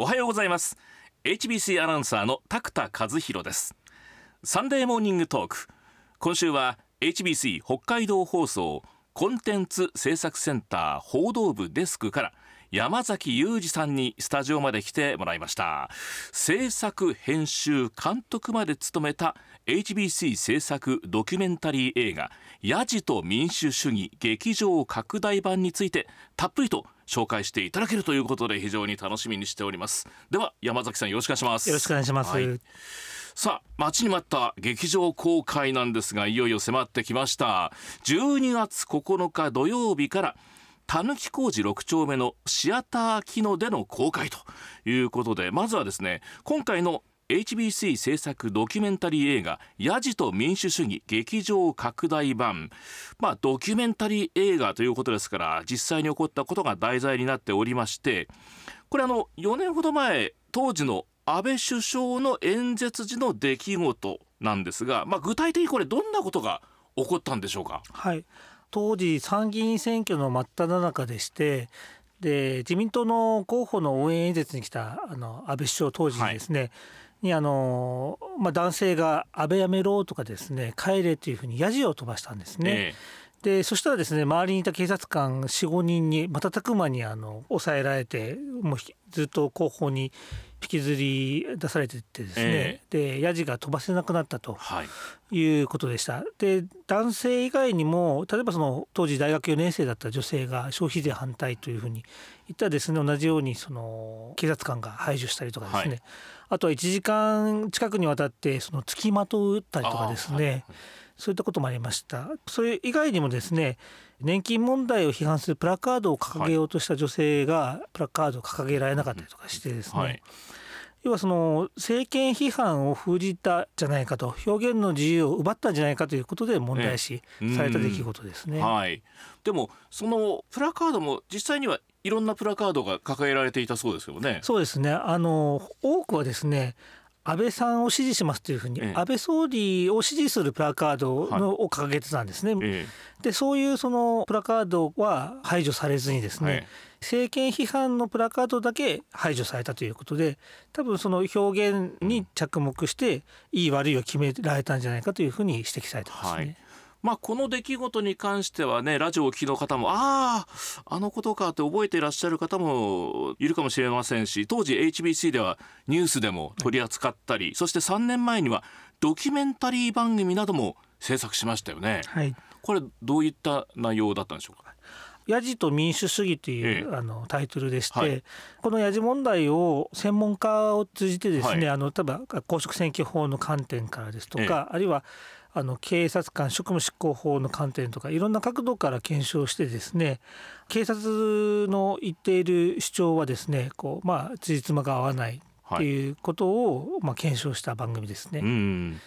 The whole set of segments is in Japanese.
おはようございます。HBC アナウンサーの拓田和弘です。サンデーモーニングトーク。今週は HBC 北海道放送コンテンツ制作センター報道部デスクから山崎裕二さんにスタジオまで来てもらいました。制作編集監督まで務めた HBC 制作ドキュメンタリー映画「ヤジと民主主義劇場拡大版」についてたっぷりと紹介していただけるということで非常に楽しみにしております。では山崎さんよろしくお願いします。よろしくお願いします、はい、さあ待ちに待った劇場公開なんですがいよいよ迫ってきました。12月9日土曜日からたぬき工事6丁目のシアター機能での公開ということでまずはですね今回の HBC 制作ドキュメンタリー映画「ヤジと民主主義劇場拡大版」まあドキュメンタリー映画ということですから実際に起こったことが題材になっておりましてこれあの4年ほど前当時の安倍首相の演説時の出来事なんですが、まあ、具体的にこれどんなことが起こったんでしょうか？はい当時参議院選挙の真っ只中でしてで自民党の候補の応援演説に来たあの安倍首相当時にですね、はい、にあの、まあ、男性が「安倍やめろ」とかですね「帰れ」というふうにやじを飛ばしたんですね。でそしたらですね周りにいた警察官45人に瞬く間にあの抑えられてもうずっと後方に引きずり出されてってですね、えー、でヤジが飛ばせなくなったとい。うことでした。はい、で男性以外にも例えばその当時大学4年生だった女性が消費税反対というふうに言ったらですね同じようにその警察官が排除したりとかですね、はい、あとは1時間近くにわたってその付きまとうったりとかですね、そういったこともありました。それ以外にもですね年金問題を批判するプラカードを掲げようとした女性がプラカードを掲げられなかったりとかしてですね、はい、要はその政権批判を封じたじゃないかと表現の自由を奪ったんじゃないかということで問題視された出来事ですね。はい、でもそのプラカードも実際にはいろんなプラカードが掲げられていたそうですよね。そうですね。あの多くはですね安倍さんを支持しますというふうに、安倍総理を支持するプラカードの、を掲げてたんですね。でそういうそのプラカードは排除されずにですね、政権批判のプラカードだけ排除されたということで多分その表現に着目して、いい悪いを決められたんじゃないかというふうに指摘されてますね。はいまあ、この出来事に関してはねラジオをお聞きの方もあああのことかって覚えていらっしゃる方もいるかもしれませんし当時 HBC ではニュースでも取り扱ったり、はい、そして3年前にはドキュメンタリー番組なども制作しましたよね。はい、これどういった内容だったんでしょうか？ヤジと民主主義という、ええ、あのタイトルでして、はい、このヤジ問題を専門家を通じてですね、はい、あの例えば公職選挙法の観点からですとか、え、あるいはあの警察官職務執行法の観点とかいろんな角度から検証してですね警察の言っている主張はですねこうまあ辻褄が合わないっていうことを、まあ検証した番組ですね。うん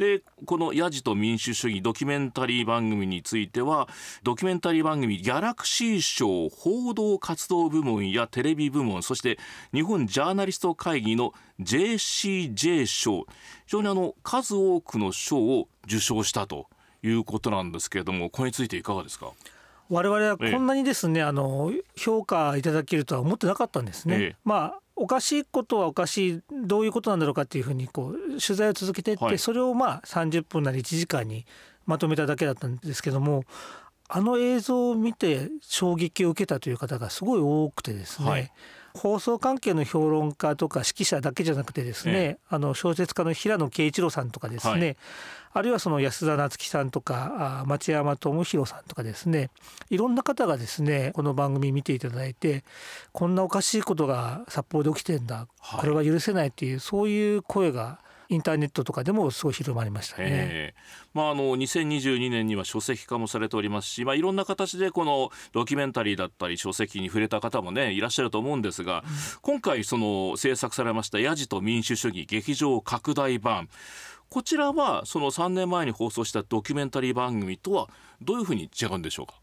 でこの「ヤジと民主主義」ドキュメンタリー番組についてはドキュメンタリー番組ギャラクシー賞報道活動部門やテレビ部門そして日本ジャーナリスト会議の JCJ 賞非常にあの数多くの賞を受賞したということなんですけれどもこれについていかがですか？我々はこんなにですね、あの評価いただけるとは思ってなかったんですね。ええ、まあおかしいことはおかしいどういうことなんだろうかっていうふうにこう取材を続けていって、はい、それをまあ30分なり1時間にまとめただけだったんですけどもあの映像を見て衝撃を受けたという方がすごい多くてですね、はい、放送関係の評論家とか指揮者だけじゃなくてですね、ええ、あの小説家の平野啓一郎さんとかですね、はい。あるいはその安田夏樹さんとか町山智博さんとかですねいろんな方がですねこの番組見ていただいてこんなおかしいことが札幌で起きてんだ、これは許せないっていうそういう声がインターネットとかでもすごい広まりましたね。まああの2022年には書籍化もされておりますし、まあいろんな形でこのドキュメンタリーだったり書籍に触れた方もねいらっしゃると思うんですが、うん、今回その制作されましたヤジと民主主義劇場拡大版。こちらはその3年前に放送したドキュメンタリー番組とはどういうふうに違うんでしょうか？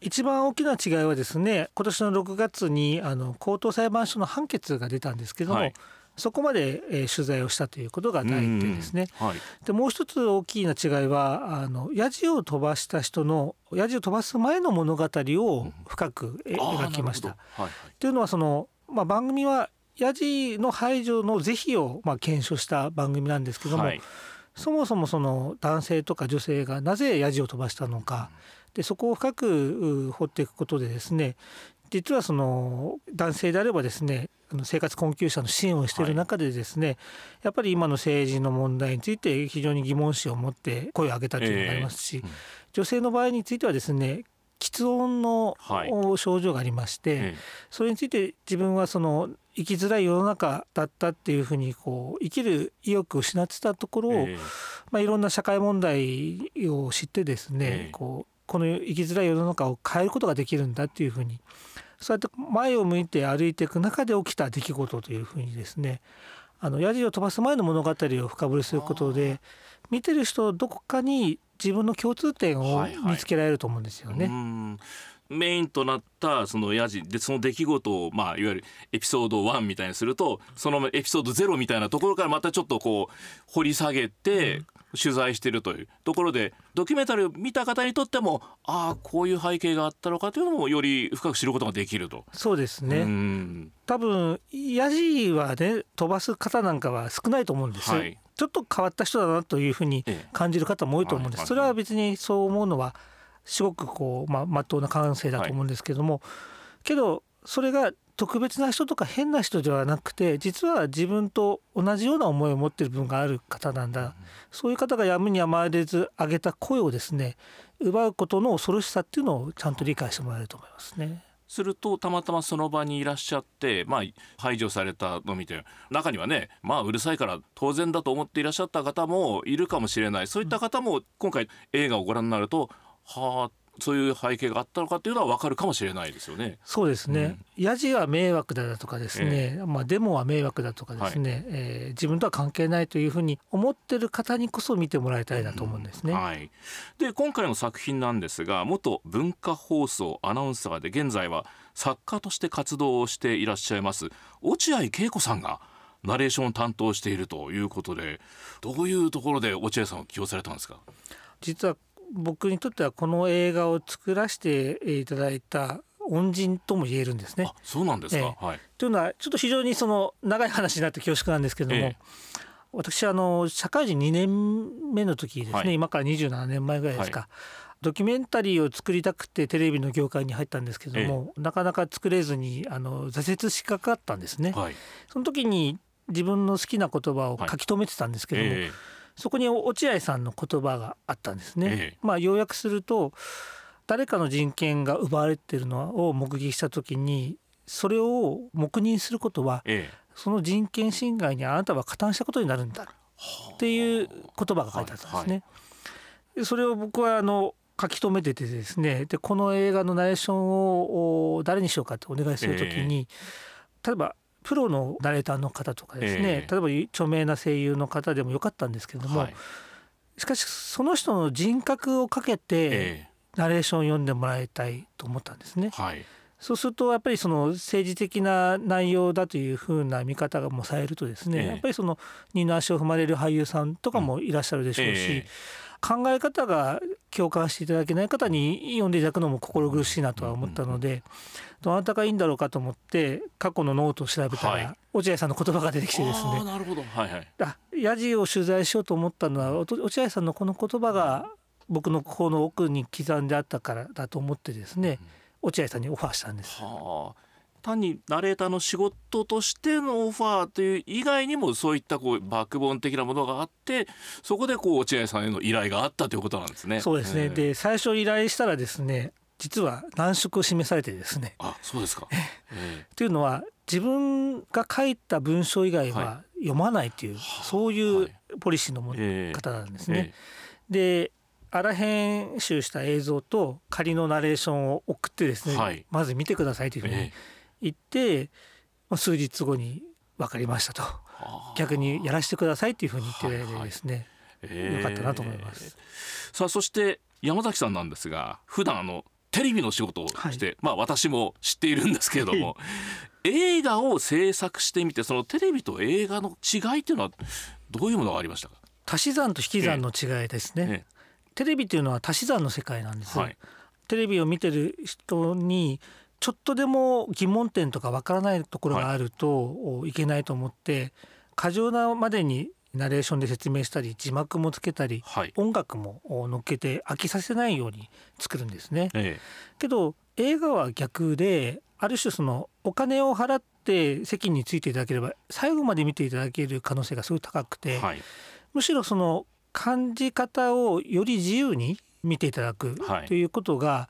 一番大きな違いはですね今年の6月にあの高等裁判所の判決が出たんですけども、はい、そこまで、えー、取材をしたということが第一点ですね。はい、でもう一つ大きな違いはあのヤジを飛ばした人のヤジを飛ばす前の物語を深く描きました。はいはい、というのはその、まあ、番組はヤジの排除の是非をまあ検証した番組なんですけども、はい。そもそもその男性とか女性がなぜヤジを飛ばしたのかでそこを深くう掘っていくことでですね実はその男性であればですね生活困窮者の支援をしている中でですね、やっぱり今の政治の問題について非常に疑問視を持って声を上げたというのがありますし、ええうん。女性の場合についてはですね喫音の症状がありまして、え。それについて自分はその生きづらい世の中だったっていうふうにこう生きる意欲を失ってたところを、ええ。まあ、いろんな社会問題を知ってですね、ええ。こうこの生きづらい世の中を変えることができるんだっていうふうにそうやって前を向いて歩いていく中で起きた出来事というふうにですねあのヤジを飛ばす前の物語を深掘りすることで見てる人どこかに自分の共通点をはいはい。見つけられると思うんですよね。うんメインとなったそのヤジでその出来事をまあいわゆるエピソード1みたいにするとそのエピソード0みたいなところからまたちょっとこう掘り下げて取材してるというところでドキュメンタリーを見た方にとってもああこういう背景があったのかというのもより深く知ることができると。そうですね、うん。多分ヤジはね飛ばす方なんかは少ないと思うんです、はい。ちょっと変わった人だなというふうにええ。感じる方も多いと思うんです、それは別にそう思うのはすごくこうまあ真っ当な感性だと思うんですけども、けどそれが特別な人とか変な人ではなくて実は自分と同じような思いを持っている部分がある方なんだ、そういう方がやむにやまれず上げた声をですね奪うことの恐ろしさっていうのをちゃんと理解してもらえると思いますね。するとたまたまその場にいらっしゃって、まあ、排除されたのを見て中にはねまあうるさいから当然だと思っていらっしゃった方もいるかもしれない。そういった方も今回映画をご覧になるとはあそういう背景があったのかっていうのは分かるかもしれないですよね。そうですね、ヤジは迷惑だとかですね、まあ、デモは迷惑だとかですね、えー自分とは関係ないというふうに思ってる方にこそ見てもらいたいなと思うんですね。はい、で今回の作品なんですが元文化放送アナウンサーで現在は作家として活動をしていらっしゃいます落合恵子さんがナレーションを担当しているということでどういうところで落合さんを起用されたんですか？実は僕にとってはこの映画を作らせていただいた恩人とも言えるんですね。あ。そうなんですか、えはい。というのはちょっと非常にその長い話になって恐縮なんですけれども、ええ。私あの社会人2年目の時ですね、はい。今から27年前ぐらいですか、ドキュメンタリーを作りたくてテレビの業界に入ったんですけども、なかなか作れずにあの挫折しかかったんですね。はい。その時に自分の好きな言葉を書き留めてたんですけども、えそこに落合さんの言葉があったんですね。ええまあ要約すると誰かの人権が奪われているのを目撃した時にそれを黙認することはええその人権侵害にあなたは加担したことになるんだっていう言葉が書いてあったんですね。でそれを僕はあの書き留めててですねでこの映画のナレーションをお誰にしようかってお願いする時に、例えばプロのナレーターの方とかですね、ええ。例えば著名な声優の方でもよかったんですけれども、はい。しかしその人の人格をかけてえナレーションを読んでもらいたいと思ったんですね。え。はい。そうするとやっぱりその政治的な内容だというふうな見方がもされるとですね、ええ。やっぱりその二の足を踏まれる俳優さんとかもいらっしゃるでしょうし、ええ。考え方が共感していただけない方に読んでいただくのも心苦しいなとは思ったので、どなたがいいんだろうかと思って過去のノートを調べたら、はい。落合さんの言葉が出てきてですね。なるほど。はいはい。あヤジを取材しようと思ったのは落合さんのこの言葉が僕の心の奥に刻んであったからだと思ってですね落合さんにオファーしたんです。はあ単にナレーターの仕事としてのオファーという以外にもそういったこうバックボーン的なものがあってそこでこう落合さんへの依頼があったということなんですね。そうですね、ええ。で最初依頼したらですね実は難色を示されてですね。あそうですか。えというのは自分が書いた文章以外はは読まないという、そういうポリシーの方なんですね。で荒編集した映像と仮のナレーションを送ってですね、はい。まず見てくださいというふうにえ言って、まあ数日後に分かりましたと。あ。逆にやらせてくださいというふうに言ってですね、ええよかったなと思います。さあそして山崎さんなんですが普段あのテレビの仕事をして、まあ私も知っているんですけれども 映画を制作してみてそのテレビと映画の違いっていうのはどういうものがありましたか？足し算と引き算の違いですね。えテレビというのは足し算の世界なんです、はい。テレビを見てる人にちょっとでも疑問点とかわからないところがあるとい。けないと思って過剰なまでにナレーションで説明したり字幕もつけたり、はい。音楽も乗っけて飽きさせないように作るんですね。えけど映画は逆である種そのお金を払って席についていただければ最後まで見ていただける可能性がすごい高くて、えはい。むしろその感じ方をより自由に見ていただくはい。ということが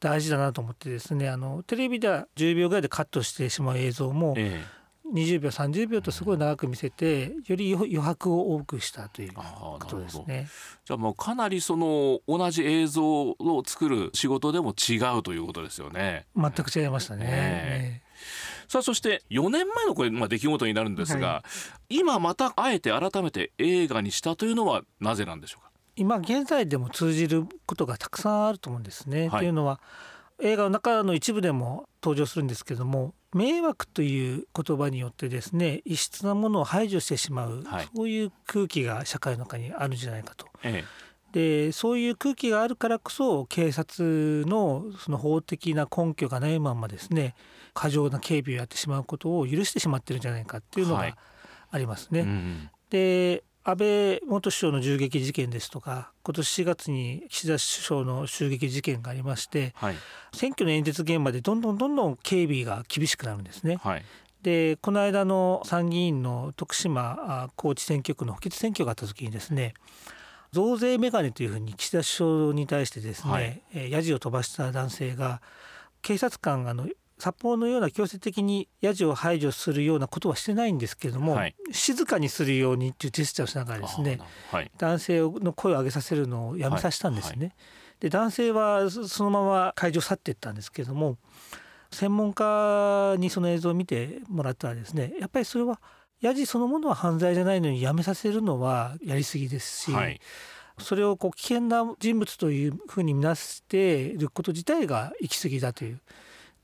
大事だなと思ってですねあのテレビでは10秒ぐらいでカットしてしまう映像もえ20秒30秒とすごい長く見せてより余余白を多くしたということですね。じゃあもうかなりその同じ映像を作る仕事でも違うということですよね。全く違いましたね。ねさあそして4年前のこれ、まあ、出来事になるんですが、は今またあえて改めて映画にしたというのはなぜなんでしょうか？今現在でも通じることがたくさんあると思うんですね。はいというのは映画の中の一部でも登場するんですけども迷惑という言葉によってですね異質なものを排除してしまう、はいそういう空気が社会の中にあるんじゃないかと。えでそういう空気があるからこそ警察のその法的な根拠がないままですね過剰な警備をやってしまうことを許してしまってるんじゃないかっていうのはいがありますね。えうんで安倍元首相の銃撃事件ですとか今年4月に岸田首相の襲撃事件がありましてはい。選挙の演説現場でどんどんどんどん警備が厳しくなるんですね。はい。でこの間の参議院の徳島あ高知選挙区の補欠選挙があった時にですね増税メガネというふうに岸田首相に対してですね、はい。えーヤジを飛ばした男性が警察官があの札幌のような強制的にヤジを排除するようなことはしてないんですけれども、はい。静かにするようにっていうジェスチャーをしながらですねあはい。男性の声を上げさせるのをやめさせたんですね。で男性はそそのまま会場去っていったんですけれども専門家にその映像を見てもらったらですねやっぱりそれはヤジそのものは犯罪じゃないのにやめさせるのはやりすぎですし、はい。それをこう危険な人物というふうに見なしていること自体が行き過ぎだという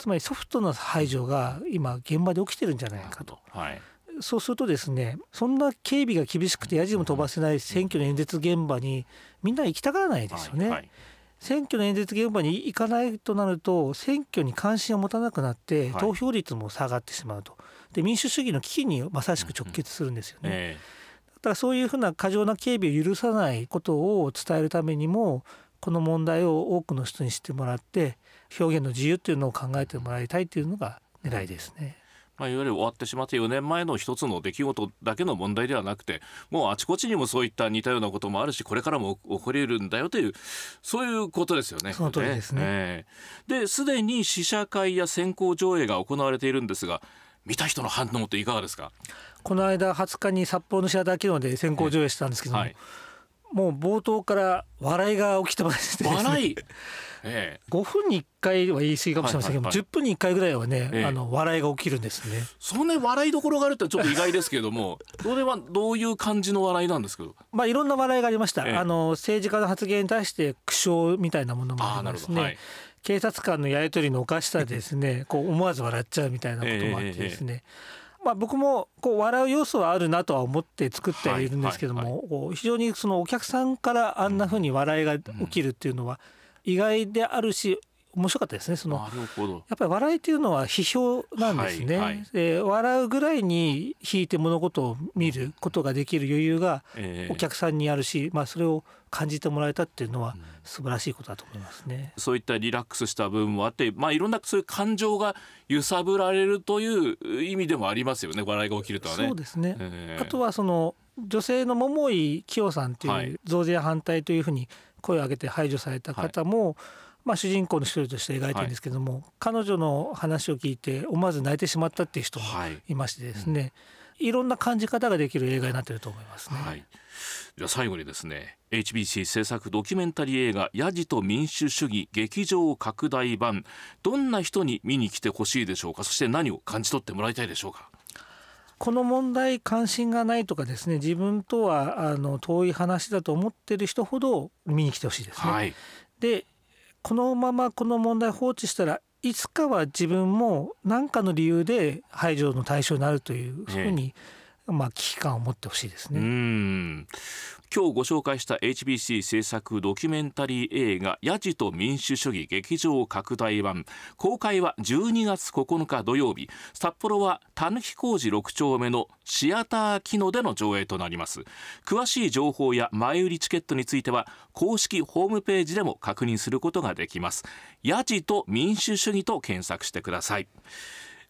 つまりソフトな排除が今現場で起きてるんじゃないかと。はいそうするとですねそんな警備が厳しくてやじも飛ばせない選挙の演説現場にみんな行きたがらないですよね。はい選挙の演説現場に行かないとなると選挙に関心を持たなくなってはい投票率も下がってしまうと。で民主主義の危機にまさしく直結するんですよね。えだからそういうふうな過剰な警備を許さないことを伝えるためにもこの問題を多くの人に知ってもらって表現の自由っていうのを考えてもらいたいというのが狙いですね。まあ、いわゆる終わってしまって4年前の一つの出来事だけの問題ではなくてもうあちこちにもそういった似たようなこともあるしこれからも起こり得るんだよというそういうことですよね。その通りですねええですでに試写会や先行上映が行われているんですが見た人の反応っていかがですか、この間20日に札幌のシアター機能で先行上映したんですけども、はい、もう冒頭から笑いが起きてまして。ですね笑い、ええ。5分に1回は言い過ぎかもしれませんけども、はいはい。10分に1回ぐらいはね、ええ。あの笑いが起きるんですね。そんなに笑いどころがあるってちょっと意外ですけれどもそれはどういう感じの笑いなんですけど？まあいろんな笑いがありました。ええ。あの政治家の発言に対して苦笑みたいなものもありますね。はい。警察官のやり取りのおかしさでですね。こう思わず笑っちゃうみたいなこともあってですね、まあ、僕もこう笑う要素はあるなとは思って作ってはいるんですけども、はいはこう非常にそのお客さんからあんなふうに笑いが起きるっていうのは意外であるし面白かったですね。そのやっぱり笑いっていうのは批評なんですね、はいはい。で笑うぐらいに引いて物事を見ることができる余裕がええお客さんにあるし、まあ、それを感じてもらえたっていうのは素晴らしいことだと思いますね。そういったリラックスした部分もあって、まあ、いろんなそういう感情が揺さぶられるという意味でもありますよね笑いが起きるとはね。そうですね、ええ。あとはその女性の桃井紀代さんとはいい。う増税反対というふうに声を上げて排除された方も、まあ、主人公の一人として描いてるんですけども、彼女の話を聞いて思わず泣いてしまったっていう人もはい。いましてですね、いろんな感じ方ができる映画になってると思いますね。はい、じゃあ最後にですね HBC 制作ドキュメンタリー映画「ヤジと民主主義劇場拡大版」どんな人に見に来てほしいでしょうか？そして何を感じ取ってもらいたいでしょうか？この問題関心がないとかですね自分とはあの遠い話だと思ってる人ほど見に来てほしいですね。はい。でこのままこの問題放置したらいつかは自分も何かの理由で排除の対象になるというふうにまあ、危機感を持ってほしいですね。うん。今日ご紹介した HBC 制作ドキュメンタリー映画「ヤジと民主主義劇場拡大版」公開は12月9日土曜日。札幌はたぬき工事6丁目のシアターキノでの上映となります。詳しい情報や前売りチケットについては公式ホームページでも確認することができます。ヤジと民主主義と検索してください。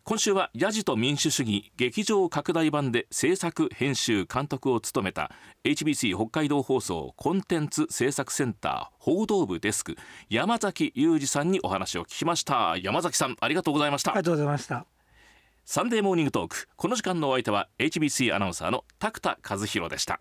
今週はヤジと民主主義劇場拡大版で制作編集監督を務めた HBC 北海道放送コンテンツ制作センター報道部デスク山崎裕二さんにお話を聞きました。山崎さんありがとうございました。ありがとうございました。サンデーモーニングトーク。この時間のお相手は HBC アナウンサーの拓田和弘でした